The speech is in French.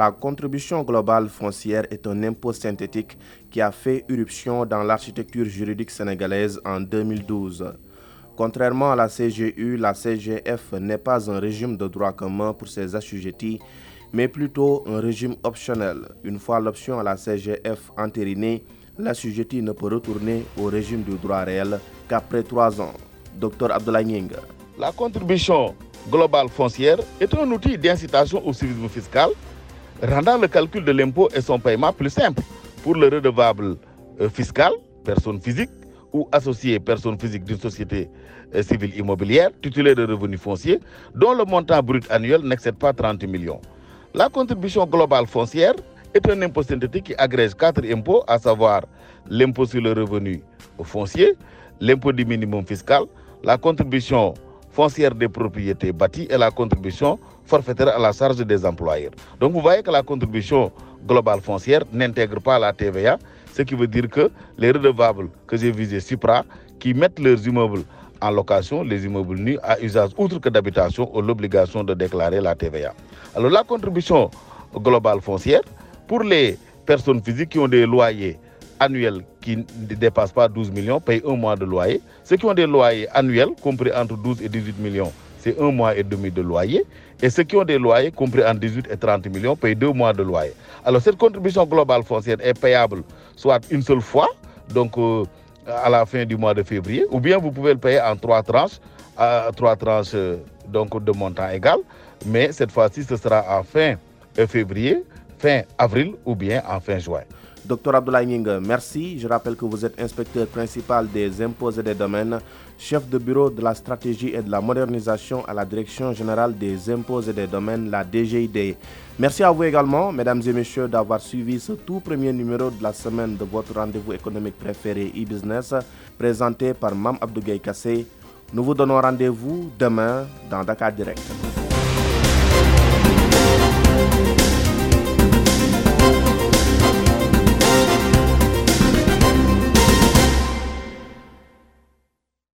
La contribution globale foncière est un impôt synthétique qui a fait irruption dans l'architecture juridique sénégalaise en 2012. Contrairement à la CGU, la CGF n'est pas un régime de droit commun pour ses assujettis, mais plutôt un régime optionnel. Une fois l'option à la CGF entérinée, l'assujetti ne peut retourner au régime du droit réel qu'après trois ans. Dr Abdoulaye Nying. La contribution globale foncière est un outil d'incitation au civisme fiscal rendant le calcul de l'impôt et son paiement plus simple pour le redevable euh, fiscal, personne physique, ou associé personne physique d'une société euh, civile immobilière titulaire de revenus fonciers dont le montant brut annuel n'excède pas 30 millions. La contribution globale foncière est un impôt synthétique qui agrège quatre impôts, à savoir l'impôt sur le revenu foncier, l'impôt du minimum fiscal, la contribution foncière des propriétés bâties et la contribution forfaitaire à la charge des employeurs. Donc vous voyez que la contribution globale foncière n'intègre pas la TVA, ce qui veut dire que les redevables que j'ai visés Supra, qui mettent leurs immeubles en location, les immeubles nus à usage outre que d'habitation, ont l'obligation de déclarer la TVA. Alors la contribution globale foncière, pour les personnes physiques qui ont des loyers annuels qui ne dépassent pas 12 millions payent un mois de loyer. Ceux qui ont des loyers annuels compris entre 12 et 18 millions, c'est un mois et demi de loyer. Et ceux qui ont des loyers compris entre 18 et 30 millions payent deux mois de loyer. Alors cette contribution globale foncière est payable soit une seule fois, donc euh, à la fin du mois de février, ou bien vous pouvez le payer en trois tranches, à trois tranches euh, donc de montant égal. Mais cette fois-ci, ce sera en fin février, fin avril ou bien en fin juin. Docteur Abdoulaye Ning, merci. Je rappelle que vous êtes inspecteur principal des impôts et des domaines, chef de bureau de la stratégie et de la modernisation à la Direction générale des impôts et des domaines, la DGID. Merci à vous également, mesdames et messieurs, d'avoir suivi ce tout premier numéro de la semaine de votre rendez-vous économique préféré e-business, présenté par Mam Abdougaï Kassé. Nous vous donnons rendez-vous demain dans Dakar Direct.